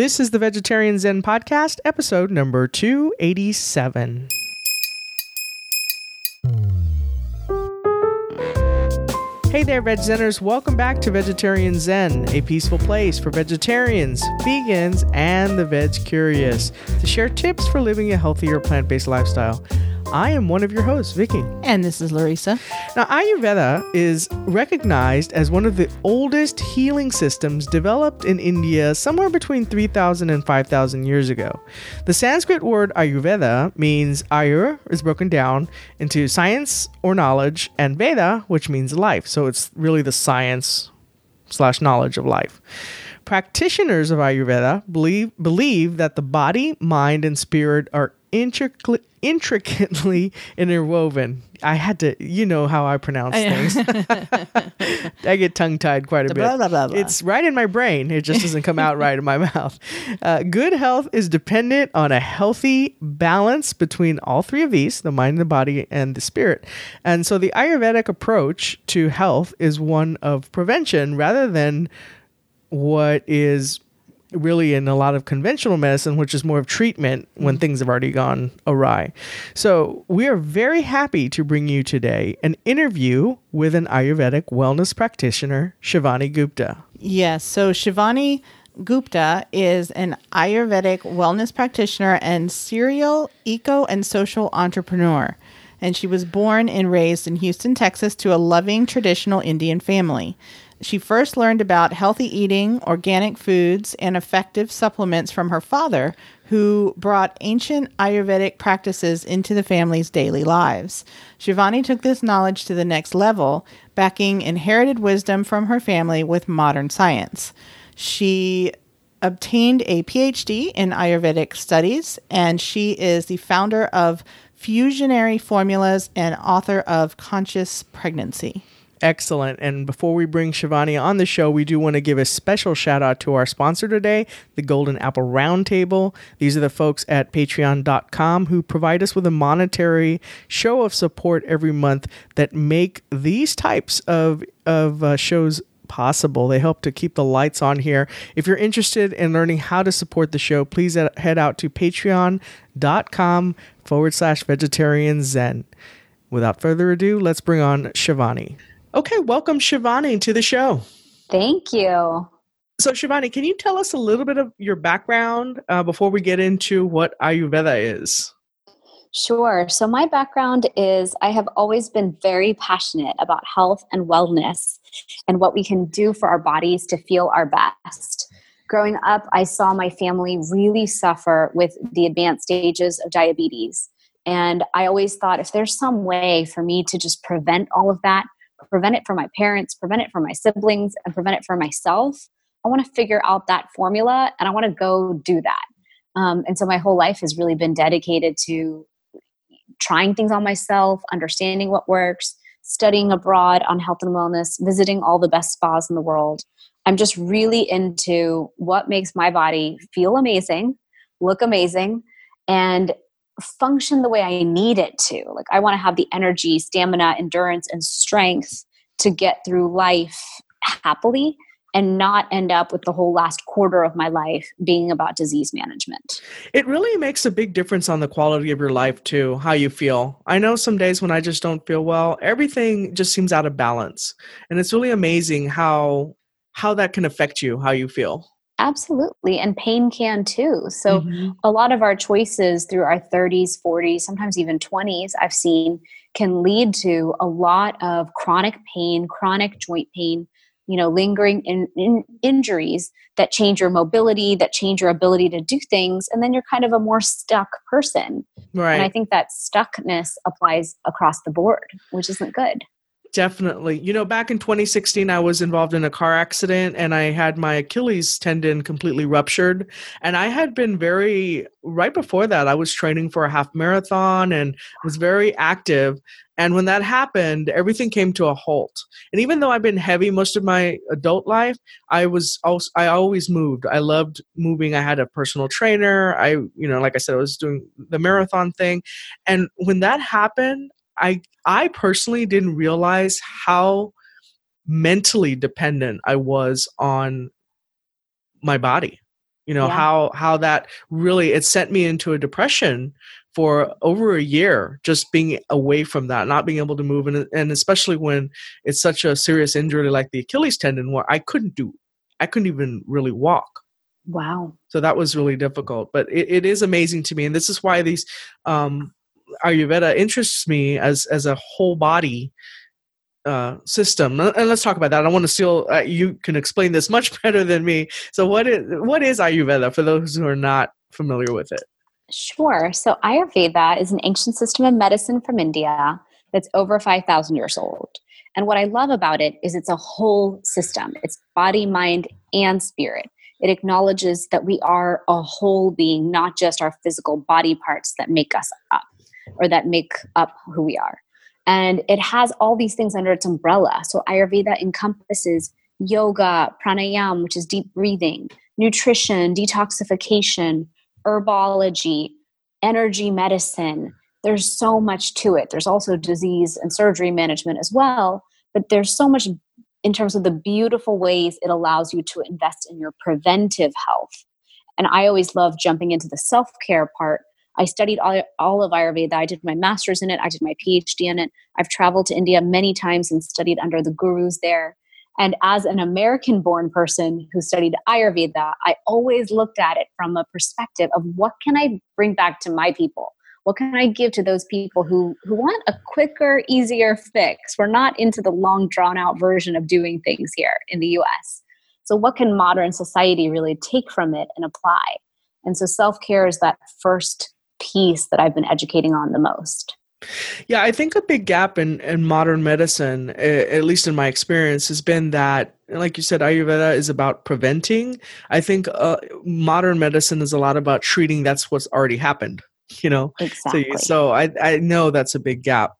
This is the Vegetarian Zen Podcast, episode number 287. Hey there, Veg Zenners. Welcome back to Vegetarian Zen, a peaceful place for vegetarians, vegans, and the veg curious to share tips for living a healthier plant based lifestyle. I am one of your hosts, Vicky. And this is Larissa. Now, Ayurveda is recognized as one of the oldest healing systems developed in India somewhere between 3,000 and 5,000 years ago. The Sanskrit word Ayurveda means Ayur is broken down into science or knowledge, and Veda, which means life. So it's really the science slash knowledge of life. Practitioners of Ayurveda believe, believe that the body, mind, and spirit are intricately intricately interwoven. I had to, you know how I pronounce things. I get tongue tied quite a bit. Blah, blah, blah, blah. It's right in my brain. It just doesn't come out right in my mouth. Uh, good health is dependent on a healthy balance between all three of these the mind, the body, and the spirit. And so the Ayurvedic approach to health is one of prevention rather than what is really in a lot of conventional medicine, which is more of treatment when mm-hmm. things have already gone awry. So, we are very happy to bring you today an interview with an Ayurvedic wellness practitioner, Shivani Gupta. Yes. So Shivani Gupta is an Ayurvedic wellness practitioner and serial eco and social entrepreneur. And she was born and raised in Houston, Texas, to a loving traditional Indian family. She first learned about healthy eating, organic foods, and effective supplements from her father, who brought ancient Ayurvedic practices into the family's daily lives. Shivani took this knowledge to the next level, backing inherited wisdom from her family with modern science. She obtained a PhD in Ayurvedic studies, and she is the founder of Fusionary Formulas and author of Conscious Pregnancy. Excellent. And before we bring Shivani on the show, we do want to give a special shout out to our sponsor today, the Golden Apple Roundtable. These are the folks at patreon.com who provide us with a monetary show of support every month that make these types of, of uh, shows possible. They help to keep the lights on here. If you're interested in learning how to support the show, please head out to patreon.com forward slash vegetarian zen. Without further ado, let's bring on Shivani. Okay, welcome Shivani to the show. Thank you. So, Shivani, can you tell us a little bit of your background uh, before we get into what Ayurveda is? Sure. So, my background is I have always been very passionate about health and wellness and what we can do for our bodies to feel our best. Growing up, I saw my family really suffer with the advanced stages of diabetes. And I always thought if there's some way for me to just prevent all of that, prevent it from my parents, prevent it from my siblings, and prevent it from myself, I want to figure out that formula and I want to go do that. Um, and so my whole life has really been dedicated to trying things on myself, understanding what works, studying abroad on health and wellness, visiting all the best spas in the world. I'm just really into what makes my body feel amazing, look amazing, and function the way I need it to. Like, I want to have the energy, stamina, endurance, and strength to get through life happily and not end up with the whole last quarter of my life being about disease management. It really makes a big difference on the quality of your life, too, how you feel. I know some days when I just don't feel well, everything just seems out of balance. And it's really amazing how how that can affect you, how you feel. Absolutely. And pain can too. So, mm-hmm. a lot of our choices through our 30s, 40s, sometimes even 20s, I've seen can lead to a lot of chronic pain, chronic joint pain, you know, lingering in, in injuries that change your mobility, that change your ability to do things. And then you're kind of a more stuck person. Right. And I think that stuckness applies across the board, which isn't good. Definitely. You know, back in 2016, I was involved in a car accident and I had my Achilles tendon completely ruptured. And I had been very, right before that, I was training for a half marathon and was very active. And when that happened, everything came to a halt. And even though I've been heavy most of my adult life, I was also, I always moved. I loved moving. I had a personal trainer. I, you know, like I said, I was doing the marathon thing. And when that happened, I I personally didn't realize how mentally dependent I was on my body. you know Yeah. how how that really it sent me into a depression for over a year just being away from that not being able to move and, and especially when it's such a serious injury like the achilles tendon where i couldn't do i couldn't even really walk Wow. so that was really difficult but it, it is amazing to me and this is why these um ayurveda interests me as as a whole body uh system and let's talk about that i want to steal uh, you can explain this much better than me so what is what is ayurveda for those who are not familiar with it Sure. So Ayurveda is an ancient system of medicine from India that's over 5,000 years old. And what I love about it is it's a whole system. It's body, mind, and spirit. It acknowledges that we are a whole being, not just our physical body parts that make us up or that make up who we are. And it has all these things under its umbrella. So Ayurveda encompasses yoga, pranayam, which is deep breathing, nutrition, detoxification, herbology, energy medicine. There's so much to it. There's also disease and surgery management as well. But there's so much in terms of the beautiful ways it allows you to invest in your preventive health. And I always love jumping into the self care part. I studied all, all of Ayurveda. I did my master's in it, I did my PhD in it. I've traveled to India many times and studied under the gurus there. And as an American born person who studied Ayurveda, I always looked at it from a perspective of what can I bring back to my people? What can I give to those people who, who want a quicker, easier fix? We're not into the long, drawn out version of doing things here in the US. So, what can modern society really take from it and apply? And so, self care is that first piece that I've been educating on the most. Yeah, I think a big gap in, in modern medicine, at least in my experience, has been that, like you said, Ayurveda is about preventing. I think uh, modern medicine is a lot about treating. That's what's already happened, you know. So, Exactly. you- so I I know that's a big gap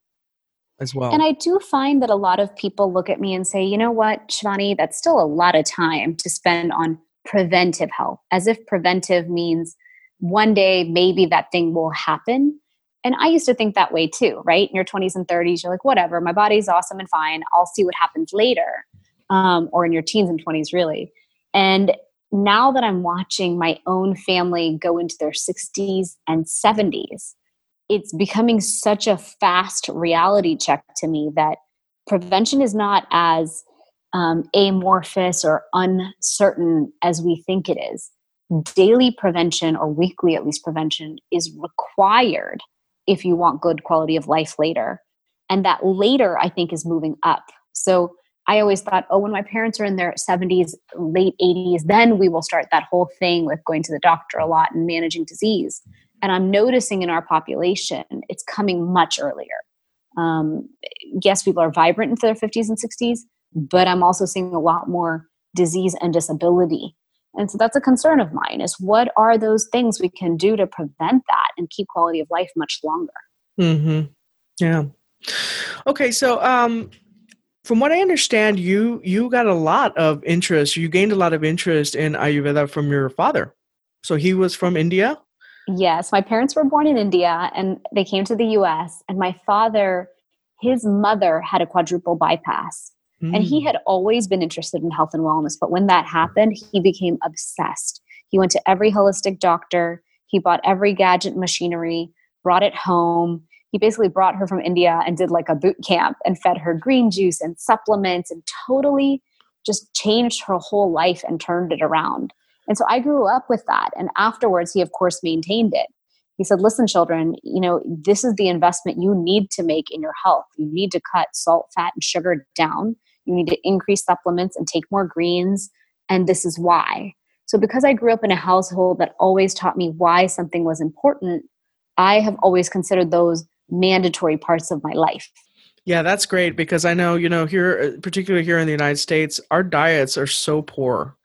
as well. And I do find that a lot of people look at me and say, you know what, Shivani, that's still a lot of time to spend on preventive health, as if preventive means one day maybe that thing will happen. And I used to think that way too, right? In your 20s and 30s, you're like, whatever, my body's awesome and fine. I'll see what happens later. Um, or in your teens and 20s, really. And now that I'm watching my own family go into their 60s and 70s, it's becoming such a fast reality check to me that prevention is not as um, amorphous or uncertain as we think it is. Daily prevention, or weekly at least prevention, is required if you want good quality of life later. And that later, I think, is moving up. So I always thought, oh, when my parents are in their 70s, late 80s, then we will start that whole thing with going to the doctor a lot and managing disease. And I'm noticing in our population, it's coming much earlier. Um, yes, people are vibrant into their 50s and 60s, but I'm also seeing a lot more disease and disability. And so that's a concern of mine is what are those things we can do to prevent that and keep quality of life much longer? Mm-hmm. Yeah. Okay, so um, from what I understand, you you got a lot of interest. You gained a lot of interest in Ayurveda from your father. So he was from India. Yes, my parents were born in India and they came to the US. And my father, his mother had a quadruple bypass. And he Mm. had always been interested in health and wellness. But when that happened, he became obsessed. He went to every holistic doctor, he bought every gadget machinery, brought it home. He basically brought her from India and did like a boot camp and fed her green juice and supplements and totally just changed her whole life and turned it around. And so I grew up with that. And afterwards, he, of course, maintained it. He said, Listen, children, you know, this is the investment you need to make in your health. You need to cut salt, fat, and sugar down. You need to increase supplements and take more greens. And this is why. So, because I grew up in a household that always taught me why something was important, I have always considered those mandatory parts of my life. Yeah, that's great because I know you know here, uh, particularly here in the United States, our diets are so poor.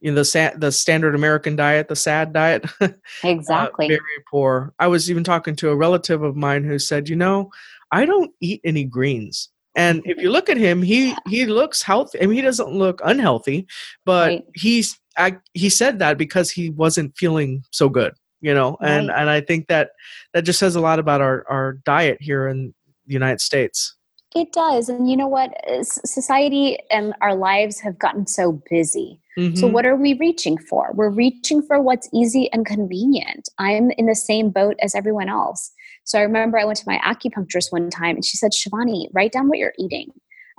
You know the sa- the standard American diet, the SAD diet, uh, Exactly. very poor. I was even talking to a relative of mine who said, you know, I don't eat any greens. And if you look at him, he he looks healthy. I mean, he doesn't look unhealthy, but Right. he's I, he said that because he wasn't feeling so good, you know. And Right. and I think that that just says a lot about our our diet here in the United States. It does. And you know what? Society and our lives have gotten so busy. Mm-hmm. So, what are we reaching for? We're reaching for what's easy and convenient. I'm in the same boat as everyone else. So, I remember I went to my acupuncturist one time and she said, Shivani, write down what you're eating.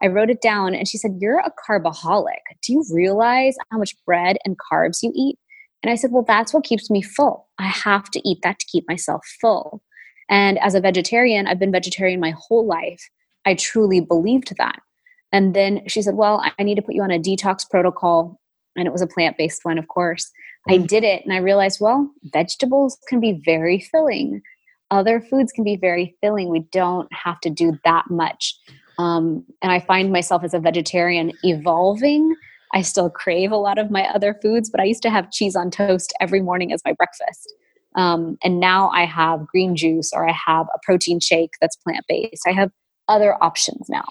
I wrote it down and she said, You're a carbaholic. Do you realize how much bread and carbs you eat? And I said, Well, that's what keeps me full. I have to eat that to keep myself full. And as a vegetarian, I've been vegetarian my whole life. I truly believed that. And then she said, Well, I need to put you on a detox protocol. And it was a plant based one, of course. I mm. did it and I realized, well, vegetables can be very filling. Other foods can be very filling. We don't have to do that much. Um, and I find myself as a vegetarian evolving. I still crave a lot of my other foods, but I used to have cheese on toast every morning as my breakfast. Um, and now I have green juice or I have a protein shake that's plant based. I have other options now.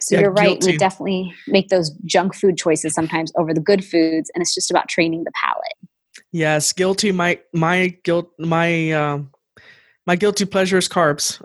So yeah, you're right. Guilty. We definitely make those junk food choices sometimes over the good foods, and it's just about training the palate. Yes, guilty. My my guilt. My um, my guilty pleasure is carbs.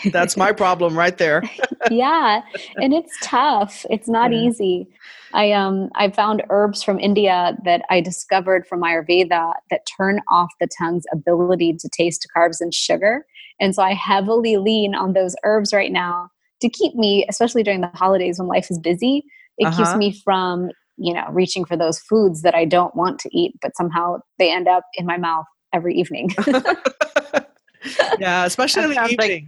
That's my problem right there. yeah, and it's tough. It's not yeah. easy. I um I found herbs from India that I discovered from Ayurveda that turn off the tongue's ability to taste carbs and sugar. And so I heavily lean on those herbs right now to keep me, especially during the holidays when life is busy, it uh-huh. keeps me from, you know, reaching for those foods that I don't want to eat, but somehow they end up in my mouth every evening. yeah, especially in the evening. Like,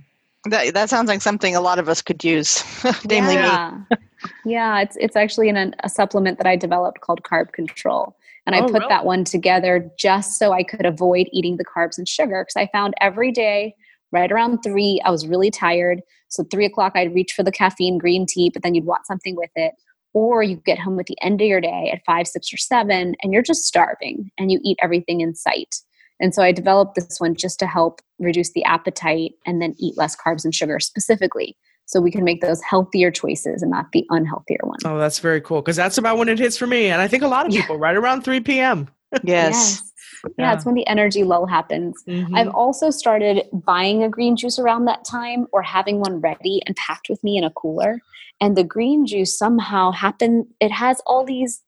that, that sounds like something a lot of us could use, namely yeah. me. yeah, it's it's actually in a, a, supplement that I developed called Carb Control, and I oh, put really? that one together just so I could avoid eating the carbs and sugar because I found every day right around three I was really tired. So three o'clock I'd reach for the caffeine green tea, but then you'd want something with it. Or you get home at the end of your day at five, six, or seven, and you're just starving and you eat everything in sight. And so I developed this one just to help reduce the appetite and then eat less carbs and sugar specifically. So we can make those healthier choices and not the unhealthier ones. Oh, that's very cool. Because that's about when it hits for me. And I think a lot of people, yeah. right around 3 p.m. yes. yes. Yeah. yeah, it's when the energy lull happens. Mm-hmm. I've also started buying a green juice around that time or having one ready and packed with me in a cooler. And the green juice somehow happen it has all these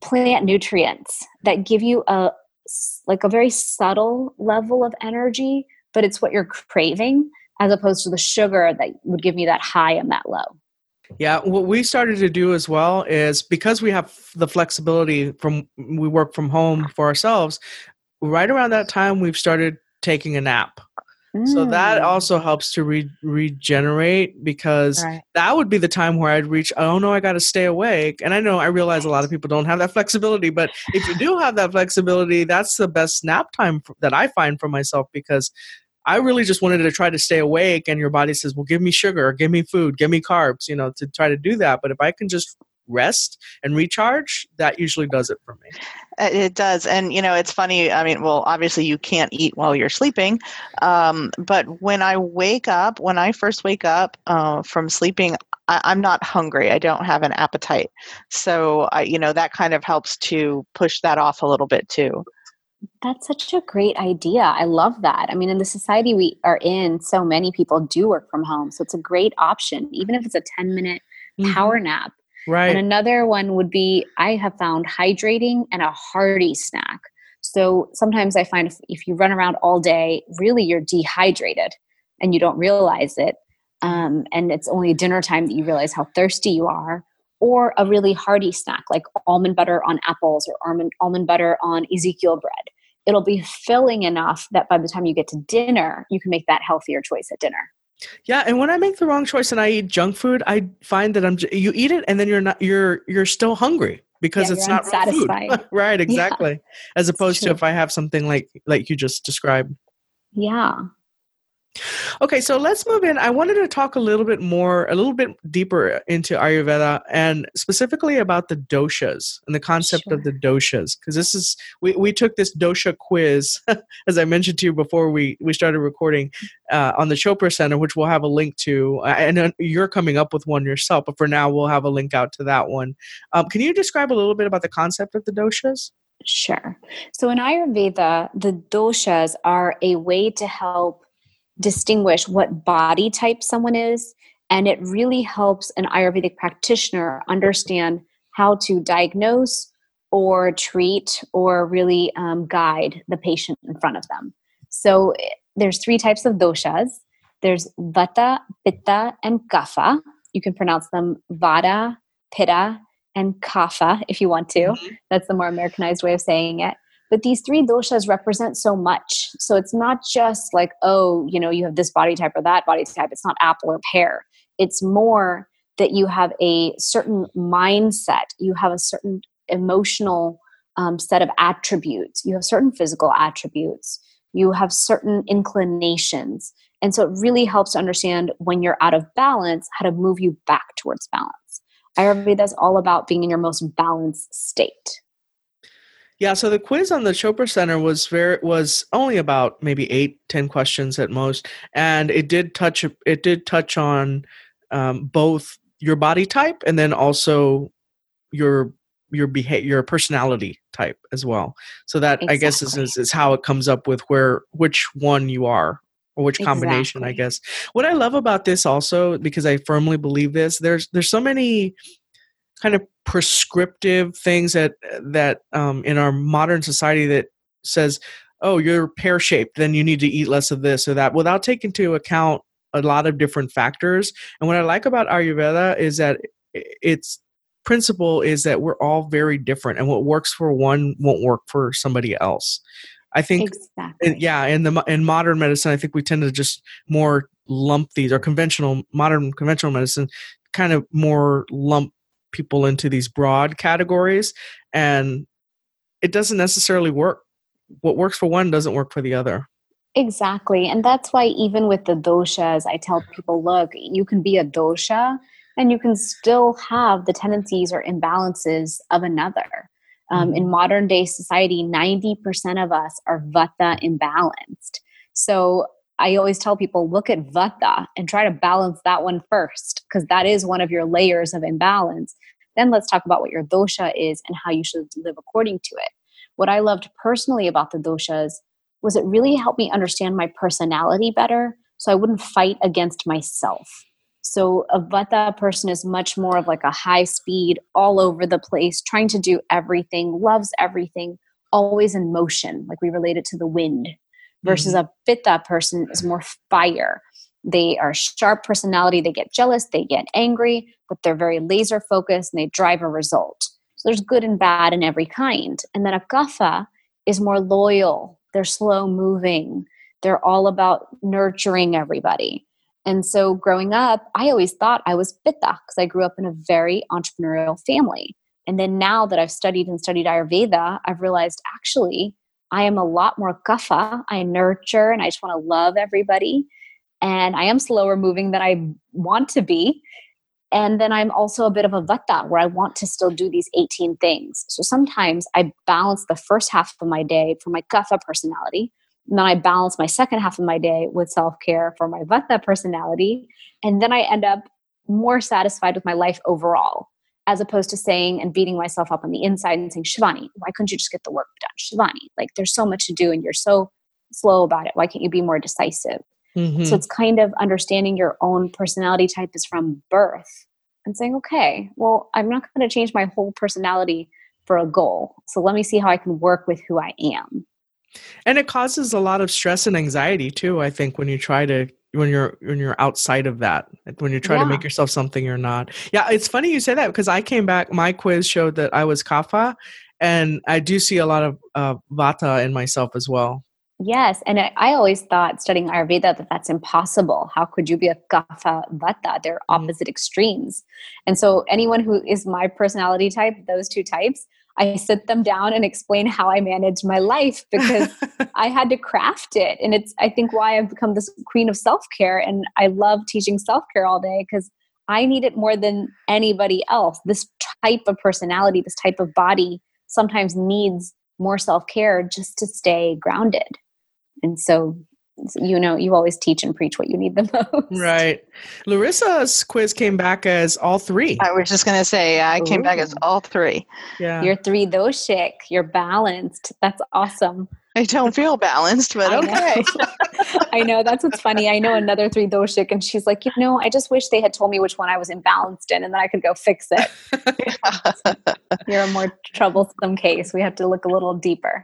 plant nutrients that give you a like a very subtle level of energy, but it's what you're craving as opposed to the sugar that would give me that high and that low. Yeah, what we started to do as well is because we have the flexibility from we work from home for ourselves, right around that time we've started taking a nap. So that mm. also helps to re- regenerate because right. that would be the time where I'd reach, oh no, I got to stay awake. And I know I realize a lot of people don't have that flexibility, but if you do have that flexibility, that's the best nap time that I find for myself because I really just wanted to try to stay awake. And your body says, well, give me sugar, give me food, give me carbs, you know, to try to do that. But if I can just rest and recharge, that usually does it for me. It does. And, you know, it's funny. I mean, well, obviously you can't eat while you're sleeping. Um, but when I wake up, when I first wake up uh, from sleeping, I, am not hungry. I don't have an appetite. So, I, you know, that kind of helps to push that off a little bit too. That's such a great idea. I love that. I mean, in the society we are in, so many people do work from home. So it's a great option, even if it's a 10 minute mm-hmm. power nap Right. And another one would be I have found hydrating and a hearty snack. So sometimes I find if, if you run around all day, really you're dehydrated and you don't realize it. Um, and it's only dinner time that you realize how thirsty you are. Or a really hearty snack like almond butter on apples or almond, almond butter on Ezekiel bread. It'll be filling enough that by the time you get to dinner, you can make that healthier choice at dinner. Yeah, and when I make the wrong choice and I eat junk food, I find that I'm you eat it and then you're not you're you're still hungry because yeah, it's not satisfied. right, exactly. Yeah, As opposed to if I have something like like you just described. Yeah. Okay, so let's move in. I wanted to talk a little bit more, a little bit deeper into Ayurveda and specifically about the doshas and the concept sure. of the doshas. Because this is, we, we took this dosha quiz, as I mentioned to you before we, we started recording uh, on the Chopra Center, which we'll have a link to. And you're coming up with one yourself, but for now, we'll have a link out to that one. Um, can you describe a little bit about the concept of the doshas? Sure. So in Ayurveda, the doshas are a way to help distinguish what body type someone is And it really helps an Ayurvedic practitioner understand how to diagnose or treat or really um, guide the patient in front of them. So there's three types of doshas. There's vata, pitta, and kapha. You can pronounce them vata, pitta, and kapha if you want to. Mm-hmm. That's the more Americanized way of saying it. But these three doshas represent so much. So it's not just like, oh, you know, you have this body type or that body type. It's not apple or pear. It's more that you have a certain mindset, you have a certain emotional um, set of attributes, you have certain physical attributes, you have certain inclinations. And so it really helps to understand when you're out of balance, how to move you back towards balance. Ayurveda is all about being in your most balanced state. Yeah, so the quiz on the Chopra Center was very was only about maybe eight, ten questions at most, and it did touch it did touch on um, both your body type and then also your your behavior your personality type as well so that exactly. i guess is, is, is how it comes up with where which one you are or which combination exactly. i guess what i love about this also because i firmly believe this there's there's so many kind of prescriptive things that that um, in our modern society that says oh you're pear shaped then you need to eat less of this or that without taking into account a lot of different factors and what i like about ayurveda is that its principle is that we're all very different and what works for one won't work for somebody else i think exactly. yeah in the in modern medicine i think we tend to just more lump these or conventional modern conventional medicine kind of more lump people into these broad categories and it doesn't necessarily work what works for one doesn't work for the other exactly and that's why even with the doshas i tell people look you can be a dosha and you can still have the tendencies or imbalances of another. Um, in mm-hmm. modern day society, 90% of us are vata imbalanced. So I always tell people look at vata and try to balance that one first, because that is one of your layers of imbalance. Then let's talk about what your dosha is and how you should live according to it. What I loved personally about the doshas was it really helped me understand my personality better so I wouldn't fight against myself. So a Vata person is much more of like a high speed, all over the place, trying to do everything, loves everything, always in motion, like we relate it to the wind. Versus mm-hmm. a Pitta person is more fire. They are sharp personality, they get jealous, they get angry, but they're very laser focused and they drive a result. So there's good and bad in every kind. And then a Kapha is more loyal, they're slow moving, they're all about nurturing everybody. And so growing up, I always thought I was Pitta because I grew up in a very entrepreneurial family. And then now that I've studied and studied Ayurveda, I've realized actually I am a lot more kapha. I nurture and I just want to love everybody. And I am slower moving than I want to be. And then I'm also a bit of a vata where I want to still do these 18 things. So sometimes I balance the first half of my day for my kapha personality and then I balance my second half of my day with self care for my Vata personality. And then I end up more satisfied with my life overall, as opposed to saying and beating myself up on the inside and saying, Shivani, why couldn't you just get the work done? Shivani, like there's so much to do and you're so slow about it. Why can't you be more decisive? Mm-hmm. So it's kind of understanding your own personality type is from birth and saying, okay, well, I'm not going to change my whole personality for a goal. So let me see how I can work with who I am and it causes a lot of stress and anxiety too i think when you try to when you're when you're outside of that when you try yeah. to make yourself something you're not yeah it's funny you say that because i came back my quiz showed that i was kapha and i do see a lot of uh, vata in myself as well yes and I, I, always thought studying ayurveda that that's impossible how could you be a kapha vata they're mm-hmm. opposite mm. extremes and so anyone who is my personality type those two types I sit them down and explain how I manage my life because I had to craft it. And it's, I think, why I've become this queen of self care. And I love teaching self care all day because I need it more than anybody else. This type of personality, this type of body sometimes needs more self care just to stay grounded. And so you know you always teach and preach what you need the most right larissa's quiz came back as all three i was just going to say i came back as all three yeah you're three doshic you're balanced that's awesome I don't feel balanced, but I know. okay. I know that's what's funny. I know another three doshic, and she's like, you know, I just wish they had told me which one I was imbalanced in, and then I could go fix it. You're a more troublesome case. We have to look a little deeper.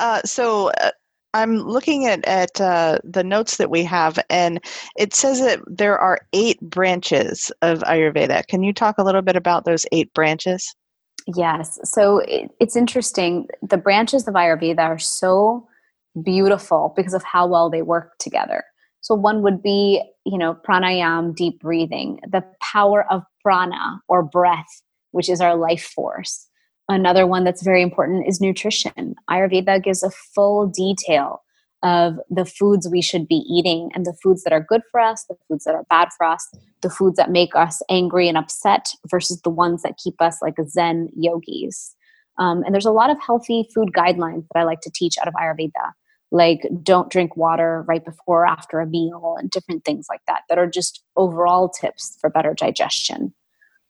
uh, so uh, I'm looking at at uh, the notes that we have, and it says that there are eight branches of Ayurveda. Can you talk a little bit about those eight branches? Yes. So it, it's interesting. The branches of Ayurveda are so beautiful because of how well they work together. So one would be, you know, pranayam, deep breathing, the power of prana or breath, which is our life force. Another one that's very important is nutrition. Ayurveda gives a full detail of the foods we should be eating and the foods that are good for us, the foods that are bad for us, the foods that make us angry and upset versus the ones that keep us like Zen yogis. Um, and there's a lot of healthy food guidelines that I like to teach out of Ayurveda, like don't drink water right before or after a meal and different things like that, that are just overall tips for better digestion.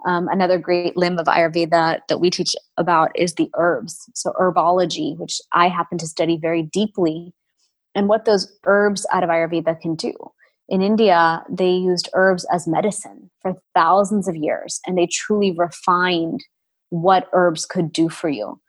Um, another great limb of Ayurveda that we teach about is the herbs. So, herbology, which I happen to study very deeply and what those herbs out of Ayurveda can do. In India, they used herbs as medicine for thousands of years, and they truly refined what herbs could do for you.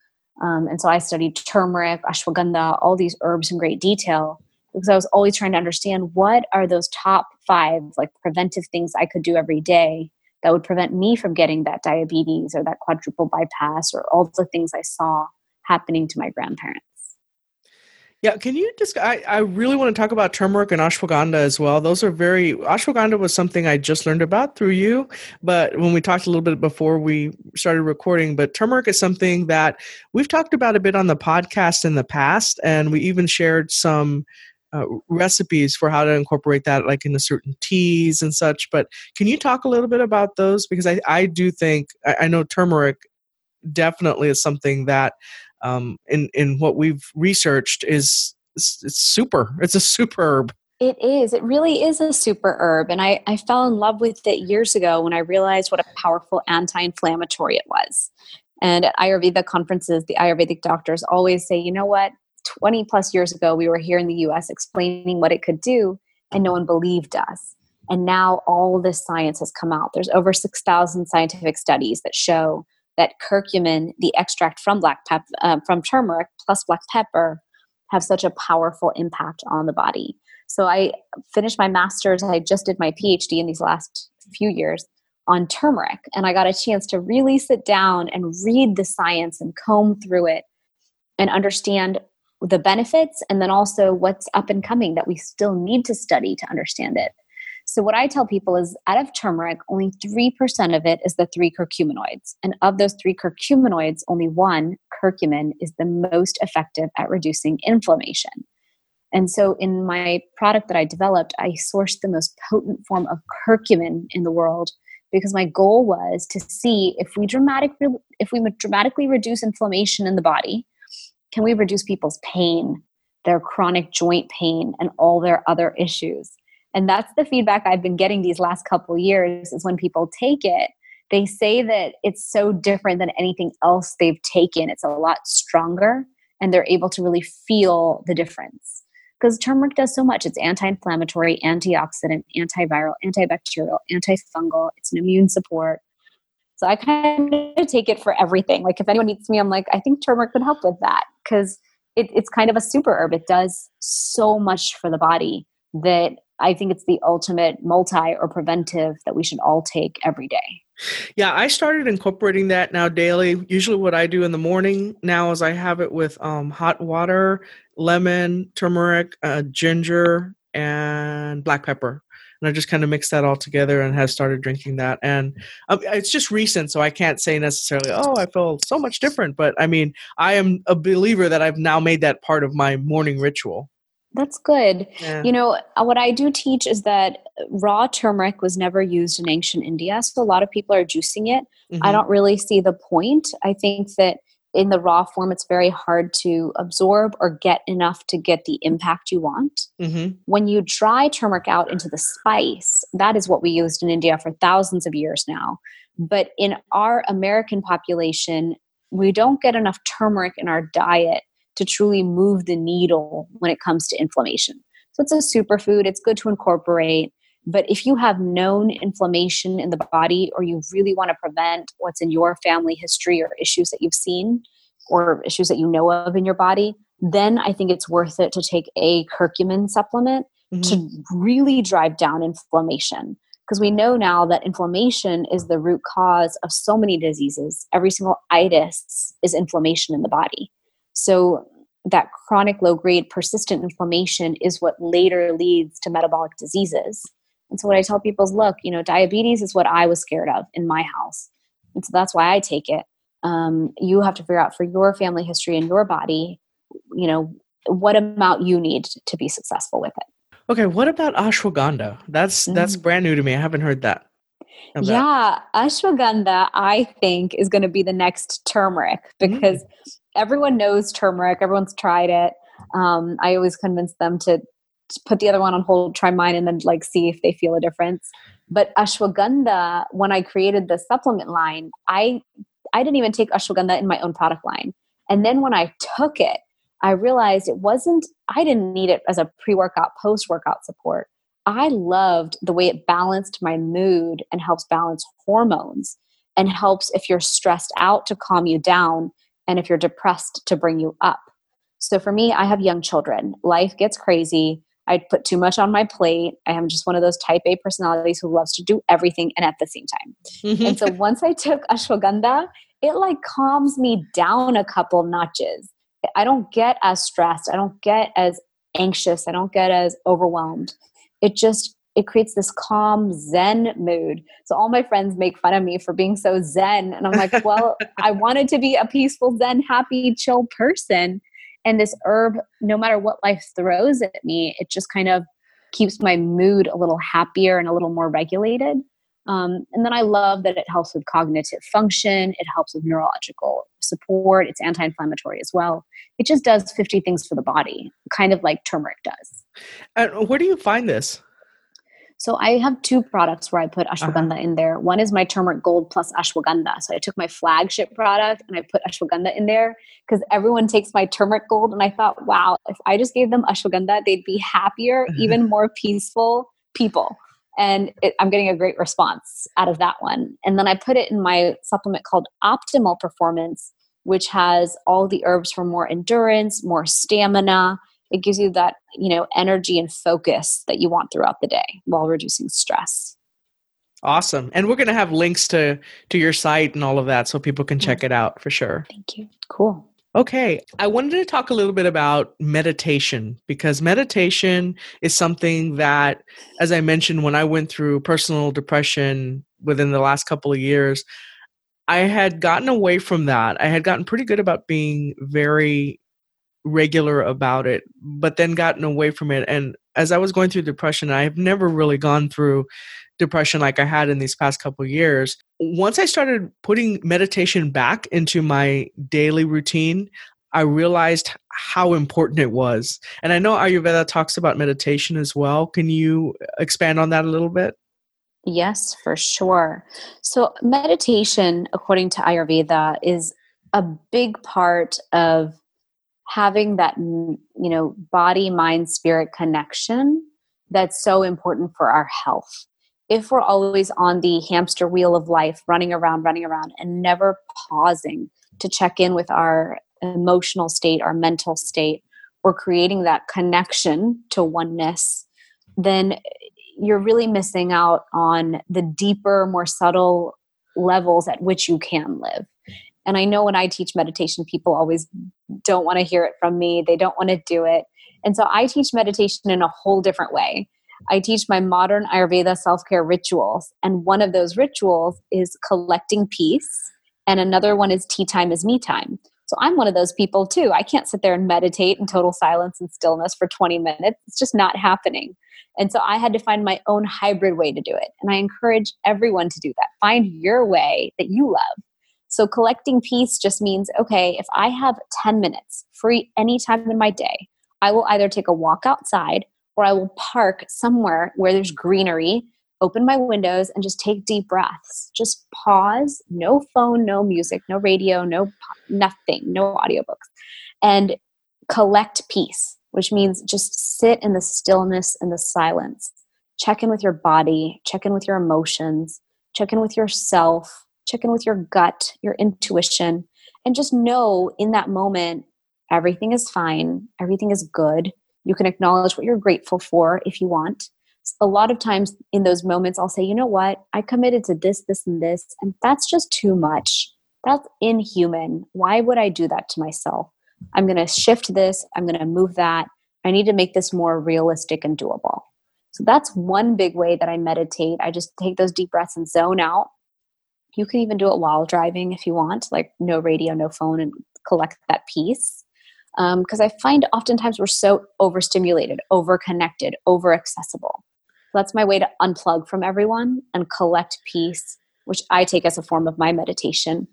Um, and so I studied turmeric, ashwagandha, all these herbs in great detail because I was always trying to understand what are those top five like preventive things I could do every day that would prevent me from getting that diabetes or that quadruple bypass or all the things I saw happening to my grandparents. Yeah, can you just? I, I really want to talk about turmeric and ashwagandha as well. Those are very. Ashwagandha was something I just learned about through you, but when we talked a little bit before we started recording, but turmeric is something that we've talked about a bit on the podcast in the past, and we even shared some uh, recipes for how to incorporate that, like into certain teas and such. But can you talk a little bit about those? Because I, I do think I, I know turmeric definitely is something that um, in in what we've researched is it's, it's super. It's a superb. It is. It really is a super herb. And I, I fell in love with it years ago when I realized what a powerful anti inflammatory it was. And at Ayurveda conferences, the Ayurvedic doctors always say, you know what? 20 plus years ago, we were here in the US explaining what it could do, and no one believed us. And now all this science has come out. There's over 6,000 scientific studies that show that curcumin, the extract from black pep- uh, from turmeric plus black pepper, have such a powerful impact on the body. So I finished my master's. I just did my PhD in these last few years on turmeric, and I got a chance to really sit down and read the science and comb through it and understand the benefits and then also what's up and coming that we still need to study to understand it. So, what I tell people is out of turmeric, only 3% of it is the three curcuminoids. And of those three curcuminoids, only one, curcumin, is the most effective at reducing inflammation. And so, in my product that I developed, I sourced the most potent form of curcumin in the world because my goal was to see if we dramatically if we dramatically reduce inflammation in the body, can we reduce people's pain, their chronic joint pain, and all their other issues? and that's the feedback i've been getting these last couple years is when people take it they say that it's so different than anything else they've taken. It's a lot stronger and they're able to really feel the difference. Because turmeric does so much. It's anti-inflammatory antioxidant antiviral antibacterial antifungal. It's an immune support. So i kind of take it for everything. Like if anyone needs me i'm like i think turmeric could help with that because it, it's kind of a super herb it does so much for the body that I think it's the ultimate multi or preventive that we should all take every day. Yeah, I started incorporating that now daily. Usually, what I do in the morning now is I have it with um, hot water, lemon, turmeric, uh, ginger, and black pepper. And I just kind of mix that all together and have started drinking that. And um, it's just recent, so I can't say necessarily, oh, I feel so much different. But I mean, I am a believer that I've now made that part of my morning ritual. That's good. Yeah. You know, uh, what I do teach is that raw turmeric was never used in ancient India. So a lot of people are juicing it. Mm-hmm. I don't really see the point. I think that in the raw form, it's very hard to absorb or get enough to get the impact you want. Mm-hmm. When you dry turmeric out into the spice, that is what we used in India for thousands of years now. But in our American population, we don't get enough turmeric in our diet to truly move the needle when it comes to inflammation. So it's a superfood, it's good to incorporate. But if you have known inflammation in the body or you really want to prevent what's in your family history or issues that you've seen or issues that you know of in your body, then I think it's worth it to take a curcumin supplement mm-hmm. to really drive down inflammation. Because we know now that inflammation is the root cause of so many diseases. Every single itis is inflammation in the body. So that chronic low grade persistent inflammation is what later leads to metabolic diseases. And so what I tell people is look, you know, diabetes is what I was scared of in my house. And so that's why I take it. Um, you have to figure out for your family history and your body, you know, what amount you need to be successful with it. Okay, what about ashwagandha? That's that's mm. brand new to me. I haven't heard that. Yeah, ashwagandha I think is going to be the next turmeric because mm everyone knows turmeric, everyone's tried it. Um, I always convince them to put the other one on hold, try mine, and then like see if they feel a difference. But ashwagandha, when I created the supplement line, I I didn't even take ashwagandha in my own product line. And then when I took it, I realized it wasn't, I didn't need it as a pre workout, post workout support. I loved the way it balanced my mood and helps balance hormones and helps if you're stressed out to calm you down and if you're depressed to bring you up. So for me, I have young children. Life gets crazy. I put too much on my plate. I am just one of those type A personalities who loves to do everything and at the same time. Mm-hmm. and so once I took ashwagandha, it like calms me down a couple notches. I don't get as stressed. I don't get as anxious. I don't get as overwhelmed. It just it creates this calm zen mood so all my friends make fun of me for being so zen and i'm like well i wanted to be a peaceful zen happy chill person and this herb no matter what life throws at me it just kind of keeps my mood a little happier and a little more regulated. Um, and then i love that it helps with cognitive function. It helps with neurological support. It's anti-inflammatory as well. It just does 50 things for the body kind of like turmeric does. And where do you find this so I have two products where I put ashwagandha uh-huh. in there. One is my turmeric gold plus ashwagandha. So I took my flagship product and I put ashwagandha in there because everyone takes my turmeric gold. And I thought, wow, if I just gave them ashwagandha, they'd be happier, even more peaceful people. And it, I'm getting a great response out of that one. And then I put it in my supplement called Optimal Performance, which has all the herbs for more endurance, more stamina it gives you that you know energy and focus that you want throughout the day while reducing stress. Awesome. And we're going to have links to to your site and all of that so people can check it out for sure. Thank you. Cool. Okay, I wanted to talk a little bit about meditation because meditation is something that, as I mentioned, when I went through personal depression within the last couple of years, I had gotten away from that. I had gotten pretty good about being very regular about it, but then gotten away from it. And as I was going through depression, I have never really gone through depression like I had in these past couple years. Once I started putting meditation back into my daily routine, I realized how important it was. And I know Ayurveda talks about meditation as well. Can you expand on that a little bit? Yes, for sure. So, meditation, according to Ayurveda, is a big part of having that you know body mind spirit connection that's so important for our health. If we're always on the hamster wheel of life running around running around and never pausing to check in with our emotional state our mental state or creating that connection to oneness then you're really missing out on the deeper more subtle levels at which you can live and I know when I teach meditation, people always don't want to hear it from me. They don't want to do it. And so I teach meditation in a whole different way. I teach my modern Ayurveda self care rituals. And one of those rituals is collecting peace, and another one is tea time is me time. So I'm one of those people too. I can't sit there and meditate in total silence and stillness for 20 minutes. It's just not happening. And so I had to find my own hybrid way to do it. And I encourage everyone to do that. Find your way that you love. So collecting peace just means okay, if I have 10 minutes free anytime in my day, I will either take a walk outside or I will park somewhere where there's greenery, open my windows, and just take deep breaths. Just pause, no phone, no music, no radio, no nothing, no audiobooks. And collect peace, which means just sit in the stillness and the silence. Check in with your body, check in with your emotions, check in with yourself, check in with your gut, your intuition, and just know in that moment everything is fine, everything is good. You can acknowledge what you're grateful for if you want. A lot of times in those moments, I'll say, you know what? I committed to this, this, and this, and that's just too much. That's inhuman. Why would I do that to myself? I'm going to shift this, I'm going to move that. I need to make this more realistic and doable. So that's one big way that I meditate. I just take those deep breaths and zone out. You can even do it while driving if you want, like no radio, no phone, and collect that peace. Because um, I find oftentimes we're so overstimulated, overconnected, overaccessible. that's my way to unplug from everyone and collect peace, which I take as a form of my meditation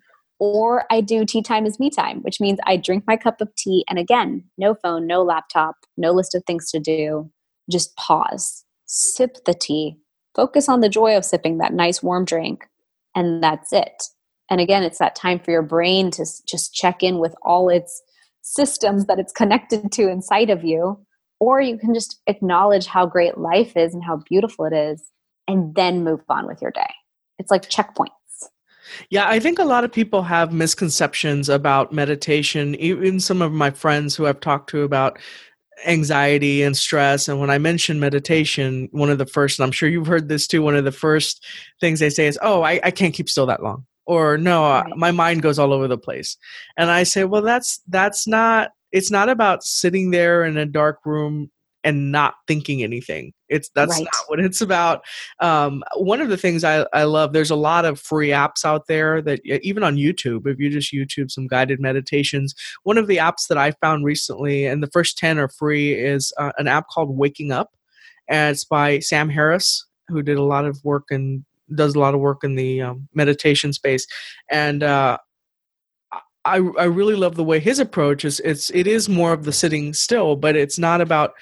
or I do tea time is me time, which means I drink my cup of tea and again, no phone, no laptop, no list of things to do, just pause, sip the tea, focus on the joy of sipping that nice warm drink, and that's it. And again, it's that time for your brain to just check in with all its systems that it's connected to inside of you. Or you can just acknowledge how great life is and how beautiful it is, and then move on with your day. It's like checkpoint. Yeah, I think a lot of people have misconceptions about meditation. Even some of my friends who I've talked to about anxiety and stress. And when I mention meditation, one of the first, and I'm sure you've heard this too, one of the first things they say is, Oh, I, I can't keep still that long. Or no, uh, right. my mind goes all over the place. And I say, well, that's, that's not, it's not about sitting there in a dark room and not thinking anything. It's that's right. not what it's about. Um, one of the things I, I love, there's a lot of free apps out there that even on YouTube, if you just YouTube some guided meditations, one of the apps that I found recently, and the first 10 are free, is uh, an app called Waking Up. And it's by Sam Harris, who did a lot of work and does a lot of work in the um, meditation space. And uh, I, I really love the way his approach is it's it is more of the sitting still but it's not about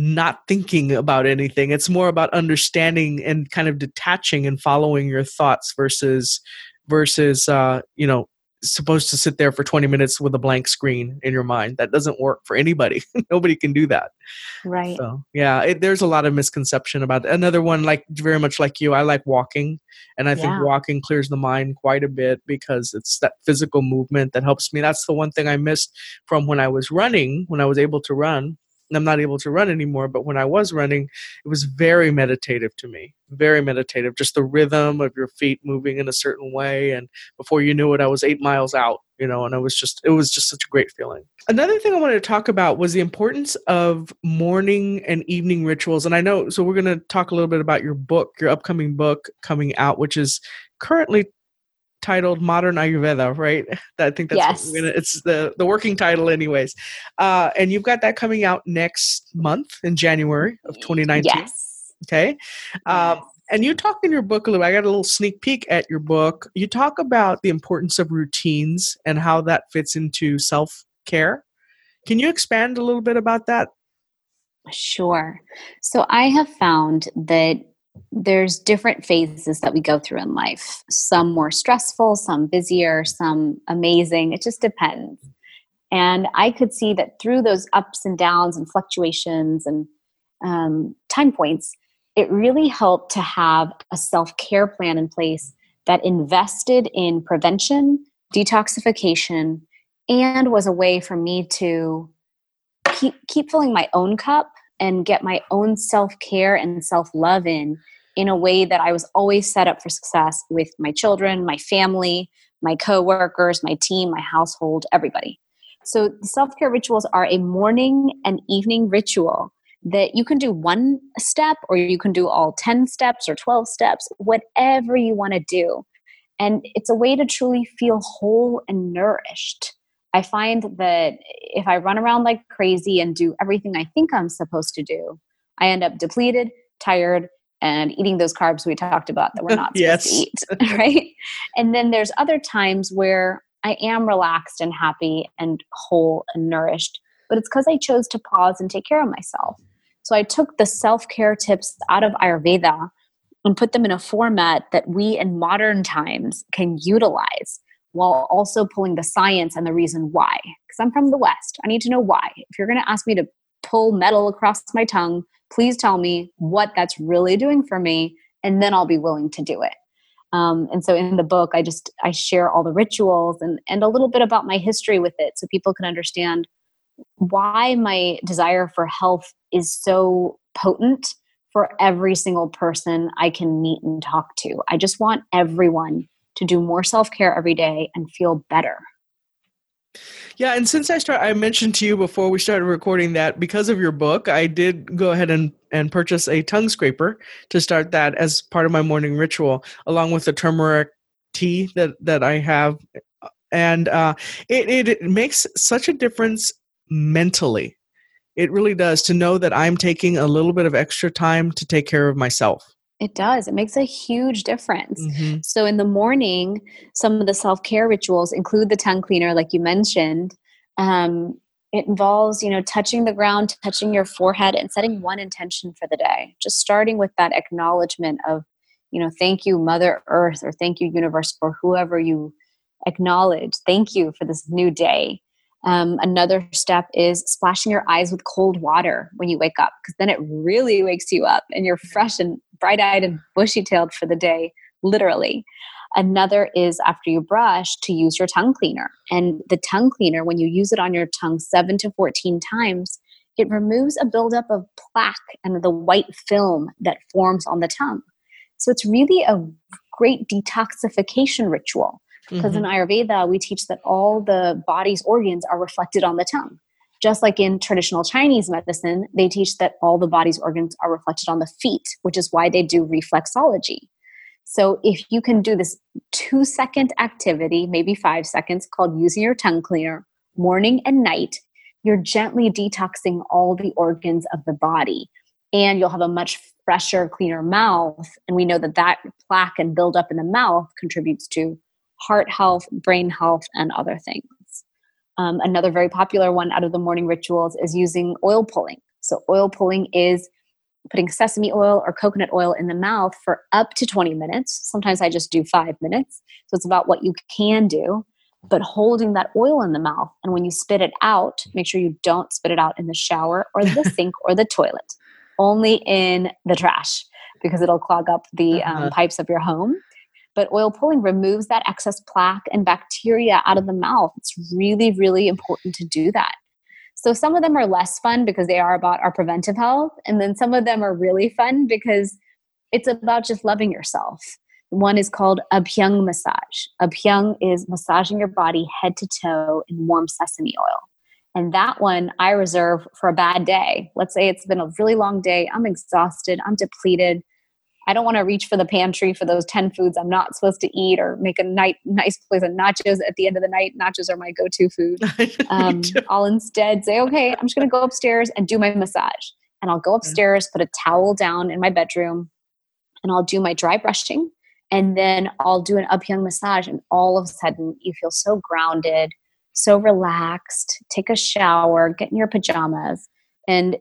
not thinking about anything. It's more about understanding and kind of detaching and following your thoughts versus versus uh, you know supposed to sit there for 20 minutes with a blank screen in your mind that doesn't work for anybody nobody can do that right so yeah it, there's a lot of misconception about that. another one like very much like you i like walking and i yeah. think walking clears the mind quite a bit because it's that physical movement that helps me that's the one thing i missed from when i was running when i was able to run I'm not able to run anymore, but when I was running, it was very meditative to me. Very meditative. Just the rhythm of your feet moving in a certain way. And before you knew it, I was eight miles out, you know, and it was just it was just such a great feeling. Another thing I wanted to talk about was the importance of morning and evening rituals. And I know so we're gonna talk a little bit about your book, your upcoming book coming out, which is currently titled Modern Ayurveda, right? I think that's yes. Gonna, it's the the working title, anyways. Uh, and you've got that coming out next month in January of 2019. Yes. Okay. Um, yes. and you talk in your book a little. I got a little sneak peek at your book. You talk about the importance of routines and how that fits into self care. Can you expand a little bit about that? Sure. So I have found that there's different phases that we go through in life. Some more stressful some busier some amazing. It just depends. And i could see that through those ups and downs and fluctuations and um, time points it really helped to have a self-care plan in place that invested in prevention detoxification and was a way for me to keep keep filling my own cup and get my own self care and self love in in a way that I was always set up for success with my children, my family, my coworkers, my team, my household, everybody. So self care rituals are a morning and evening ritual that you can do one step or you can do all 10 steps or 12 steps, whatever you want to do. And it's a way to truly feel whole and nourished. I find that if I run around like crazy and do everything I think I'm supposed to do, I end up depleted, tired, and eating those carbs we talked about that we're not yes. supposed to eat, right? And then there's other times where I am relaxed and happy and whole and nourished, but it's because I chose to pause and take care of myself. So I took the self care tips out of Ayurveda and put them in a format that we in modern times can utilize while also pulling the science and the reason why. Because I'm from the West. I need to know why. If you're going to ask me to pull metal across my tongue, please tell me what that's really doing for me, and then I'll be willing to do it. Um, and so in the book, I just I share all the rituals and and a little bit about my history with it, so people can understand why my desire for health is so potent for every single person I can meet and talk to. I just want everyone to do more self care every day and feel better. Yeah, and since I start, I mentioned to you before we started recording that because of your book, I did go ahead and and purchase a tongue scraper to start that as part of my morning ritual, along with the turmeric tea that that I have, and uh, it, it it makes such a difference mentally. It really does to know that I'm taking a little bit of extra time to take care of myself. It does. It makes a huge difference. Mm-hmm. So, in the morning, some of the self care rituals include the tongue cleaner, like you mentioned. Um, it involves, you know, touching the ground, touching your forehead, and setting one intention for the day. Just starting with that acknowledgement of, you know, thank you, Mother Earth, or thank you, Universe, or whoever you acknowledge. Thank you for this new day. Um, another step is splashing your eyes with cold water when you wake up, because then it really wakes you up and you're fresh and bright eyed and bushy tailed for the day, literally. Another is after you brush to use your tongue cleaner. And the tongue cleaner, when you use it on your tongue seven to 14 times, it removes a buildup of plaque and the white film that forms on the tongue. So it's really a great detoxification ritual. Because mm-hmm. in Ayurveda, we teach that all the body's organs are reflected on the tongue. Just like in traditional Chinese medicine, they teach that all the body's organs are reflected on the feet, which is why they do reflexology. So if you can do this two second activity, maybe five seconds, called using your tongue cleaner morning and night, you're gently detoxing all the organs of the body. And you'll have a much fresher, cleaner mouth. And we know that that plaque and buildup in the mouth contributes to heart health, brain health, and other things. Um, another very popular one out of the morning rituals is using oil pulling. So, oil pulling is putting sesame oil or coconut oil in the mouth for up to 20 minutes. Sometimes I just do five minutes. So, it's about what you can do, but holding that oil in the mouth. And when you spit it out, make sure you don't spit it out in the shower or the sink or the toilet, only in the trash because it'll clog up the um, uh-huh. pipes of your home but oil pulling removes that excess plaque and bacteria out of the mouth. It's really, really important to do that. So some of them are less fun because they are about our preventive health. And then some of them are really fun because it's about just loving yourself. One is called Abhyang massage. Abhyang is massaging your body head to toe in warm sesame oil. And that one I reserve for a bad day. Let's say it's been a really long day. I'm exhausted. I'm depleted. I don't want to reach for the pantry for those 10 foods I'm not supposed to eat or make a night, nice place of nachos at the end of the night. Nachos are my go to food. Um, I'll instead say, okay, I'm just going to go upstairs and do my massage. And I'll go upstairs, put a towel down in my bedroom, and I'll do my dry brushing. And then I'll do an Abhyang massage. And all of a sudden, you feel so grounded, so relaxed. Take a shower, get in your pajamas. And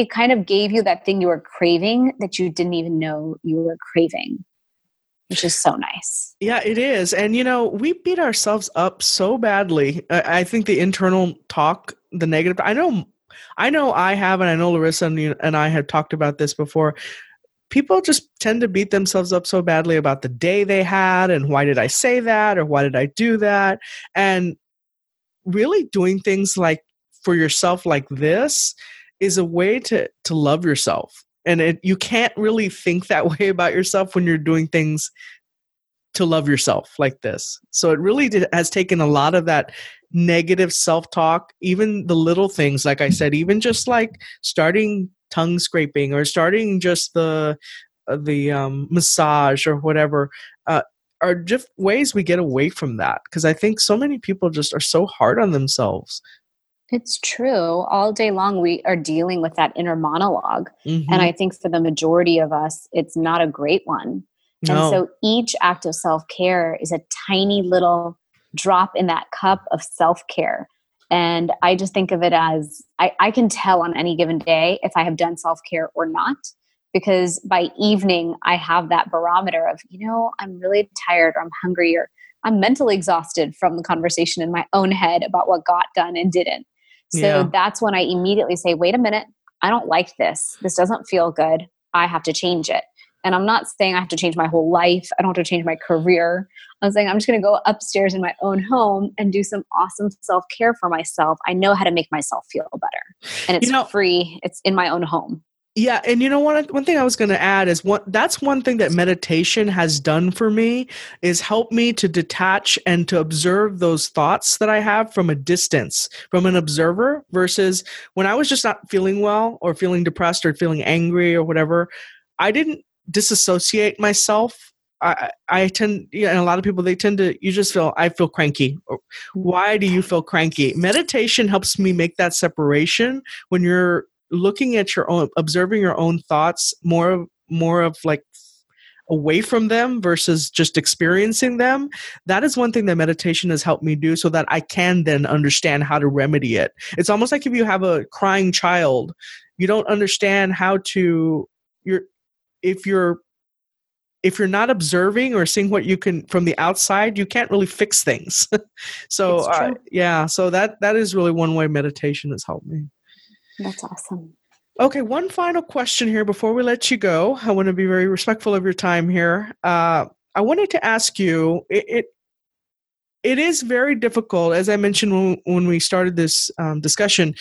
it kind of gave you that thing you were craving that you didn't even know you were craving which is so nice. Yeah, it is. And, you know, we beat ourselves up so badly. I, think the internal talk, the negative, I know, I know I have, and I know Larissa and I have talked about this before. People just tend to beat themselves up so badly about the day they had and why did I say that or why did I do that? And really doing things like for yourself like this is a way to to love yourself. And it, you can't really think that way about yourself when you're doing things to love yourself like this. So it really did, has taken a lot of that negative self-talk even the little things like i said even just like starting tongue scraping or starting just the uh, the um, massage or whatever uh, are just ways we get away from that. Because i think so many people just are so hard on themselves it's true. All day long, we are dealing with that inner monolog mm-hmm. And I think for the majority of us, it's not a great one. No. And so each act of self care is a tiny little drop in that cup of self care. And I just think of it as I, I can tell on any given day if I have done self care or not. Because by evening, I have that barometer of, you know, I'm really tired or I'm hungry or I'm mentally exhausted from the conversation in my own head about what got done and didn't. So Yeah. that's when I immediately say, wait a minute, I don't like this. This doesn't feel good. I have to change it. And I'm not saying I have to change my whole life. I don't have to change my career. I'm saying I'm just going to go upstairs in my own home and do some awesome self care for myself. I know how to make myself feel better. And it's You know- free, it's in my own home. Yeah, and you know what? One thing I was going to add is one. That's one thing that meditation has done for me is help me to detach and to observe those thoughts that I have from a distance, from an observer. Versus when I was just not feeling well, or feeling depressed, or feeling angry, or whatever, I didn't disassociate myself. I, I tend, yeah, and a lot of people they tend to. You just feel I feel cranky. Why do you feel cranky? Meditation helps me make that separation when you're looking at your own observing your own thoughts more of more of like away from them versus just experiencing them that is one thing that meditation has helped me do so that i can then understand how to remedy it. It's almost like if you have a crying child you don't understand how to you're if you're if you're not observing or seeing what you can from the outside you can't really fix things. So uh, yeah so that that is really one way meditation has helped me That's awesome. Okay, one final question here before we let you go. I want to be very respectful of your time here. Uh, I wanted to ask you it, it it is very difficult, as I mentioned when, we started this um, discussion.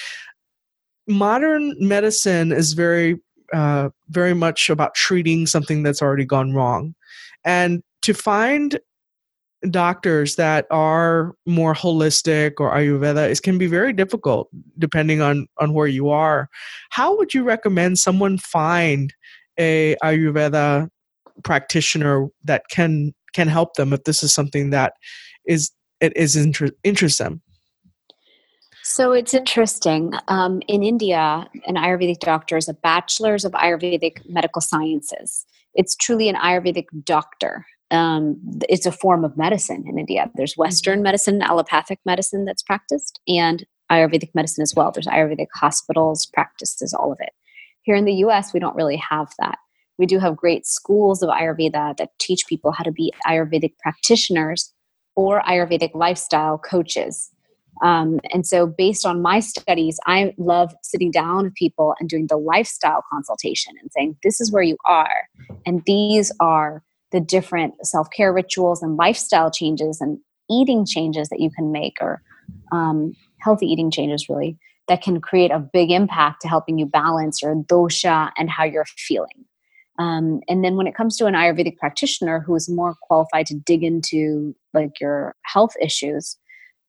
Modern medicine is very uh, very much about treating something that's already gone wrong, and to find doctors that are more holistic or ayurveda it can be very difficult depending on on where you are how would you recommend someone find a ayurveda practitioner that can can help them if this is something that is it is inter- interests them So it's interesting. Um, in India, an Ayurvedic doctor is a bachelor's of Ayurvedic medical sciences. It's truly an Ayurvedic doctor. Um, it's a form of medicine in India. There's Western medicine, allopathic medicine that's practiced, and Ayurvedic medicine as well. There's Ayurvedic hospitals, practices, all of it. Here in the US, we don't really have that. We do have great schools of Ayurveda that teach people how to be Ayurvedic practitioners or Ayurvedic lifestyle coaches. Um, and so, based on my studies, I love sitting down with people and doing the lifestyle consultation and saying, This is where you are. And these are the different self care rituals and lifestyle changes and eating changes that you can make, or um, healthy eating changes, really, that can create a big impact to helping you balance your dosha and how you're feeling. Um, and then when it comes to an Ayurvedic practitioner who is more qualified to dig into like your health issues,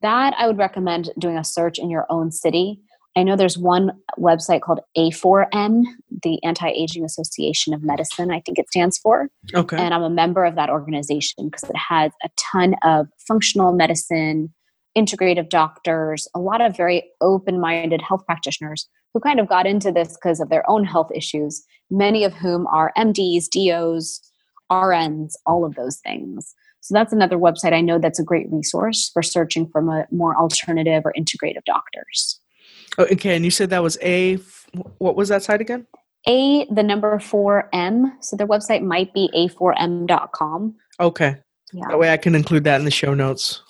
that I would recommend doing a search in your own city. I know there's one website called A4M, the Anti Aging Association of Medicine, I think it stands for. okay And I'm a member of that organization because it has a ton of functional medicine, integrative doctors, a lot of very open minded health practitioners who kind of got into this because of their own health issues, many of whom are MDs, DOs, RNs, all of those things. So that's another website I know that's a great resource for searching for mo- more alternative or integrative doctors. Oh, okay and you said that was a what was that site again A, the number 4M. So their website might be a4m.com. okay Yeah, that way i can include that in the show notes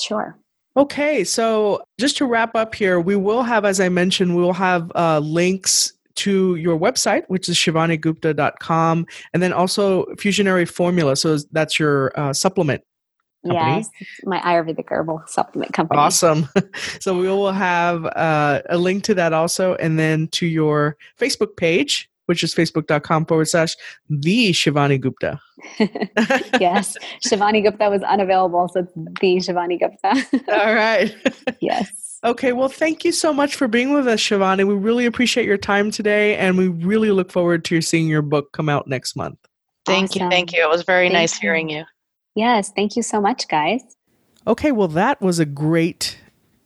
sure. Okay, so just to wrap up here, we will have, as I mentioned, we will have uh, links to your website, which is shivanigupta.com, and then also Fusionary Formula. So that's your uh, supplement. Company. Yes, it's my Ayurvedic herbal supplement company. Awesome. so we will have uh, a link to that also, and then to your Facebook page, which is facebook.com forward slash the Shivani Gupta. yes, Shivani Gupta was unavailable, so the Shivani Gupta. All right. yes. Okay, well, thank you so much for being with us, Shivani. We really appreciate your time today, and we really look forward to seeing your book come out next month. Thank you. Thank you. It was very Thank nice you. hearing you. Yes, thank you so much, guys. Okay, well, that was a great,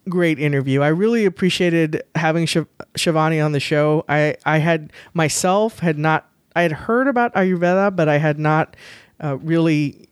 great interview. I really appreciated having Shiv- Shivani on the show. I, I had myself had not, I had heard about Ayurveda, but I had not uh, really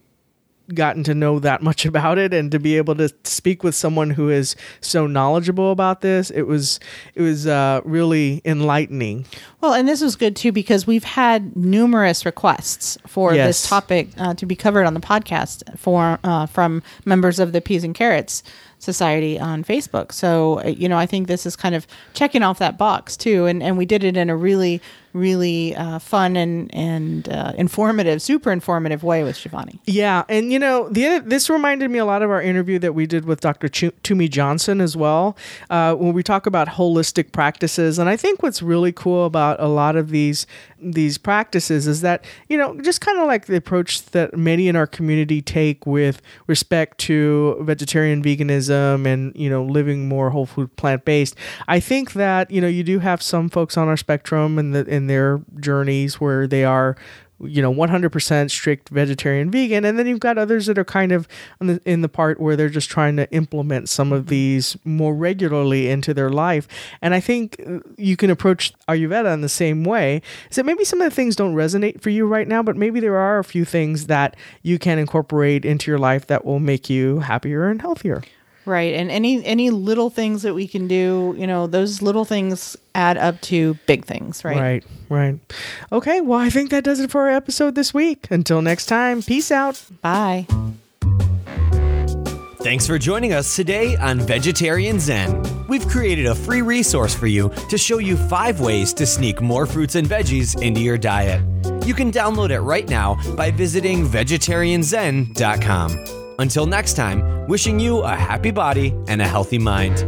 gotten to know that much about it and to be able to speak with someone who is so knowledgeable about this it was it was uh, really enlightening Well, and this was good too because we've had numerous requests for Yes. this topic uh, to be covered on the podcast for uh, from members of the Peas and Carrots Society on Facebook. So uh, you know, I think this is kind of checking off that box too, and and we did it in a really really uh, fun and and uh, informative, super informative way with Shivani. Yeah, and you know, the this reminded me a lot of our interview that we did with Dr. Ch- Toomey Johnson as well, uh, when we talk about holistic practices. And I think what's really cool about a lot of these these practices is that you know, just kind of like the approach that many in our community take with respect to vegetarian veganism and you know living more whole food plant based. I think that you know you do have some folks on our spectrum and the in their journeys where they are you know 100% strict vegetarian vegan and then you've got others that are kind of in the, in the part where they're just trying to implement some of these more regularly into their life. And i think uh, you can approach ayurveda in the same way is that maybe some of the things don't resonate for you right now but maybe there are a few things that you can incorporate into your life that will make you happier and healthier Right, and any any little things that we can do, you know, those little things add up to big things, right? right right okay well i think that does it for our episode this week until next time peace out Bye. Thanks for joining us today on Vegetarian Zen. We've created a free resource for you to show you five ways to sneak more fruits and veggies into your diet. You can download it right now by visiting vegetarianzen.com. Until next time, wishing you a happy body and a healthy mind.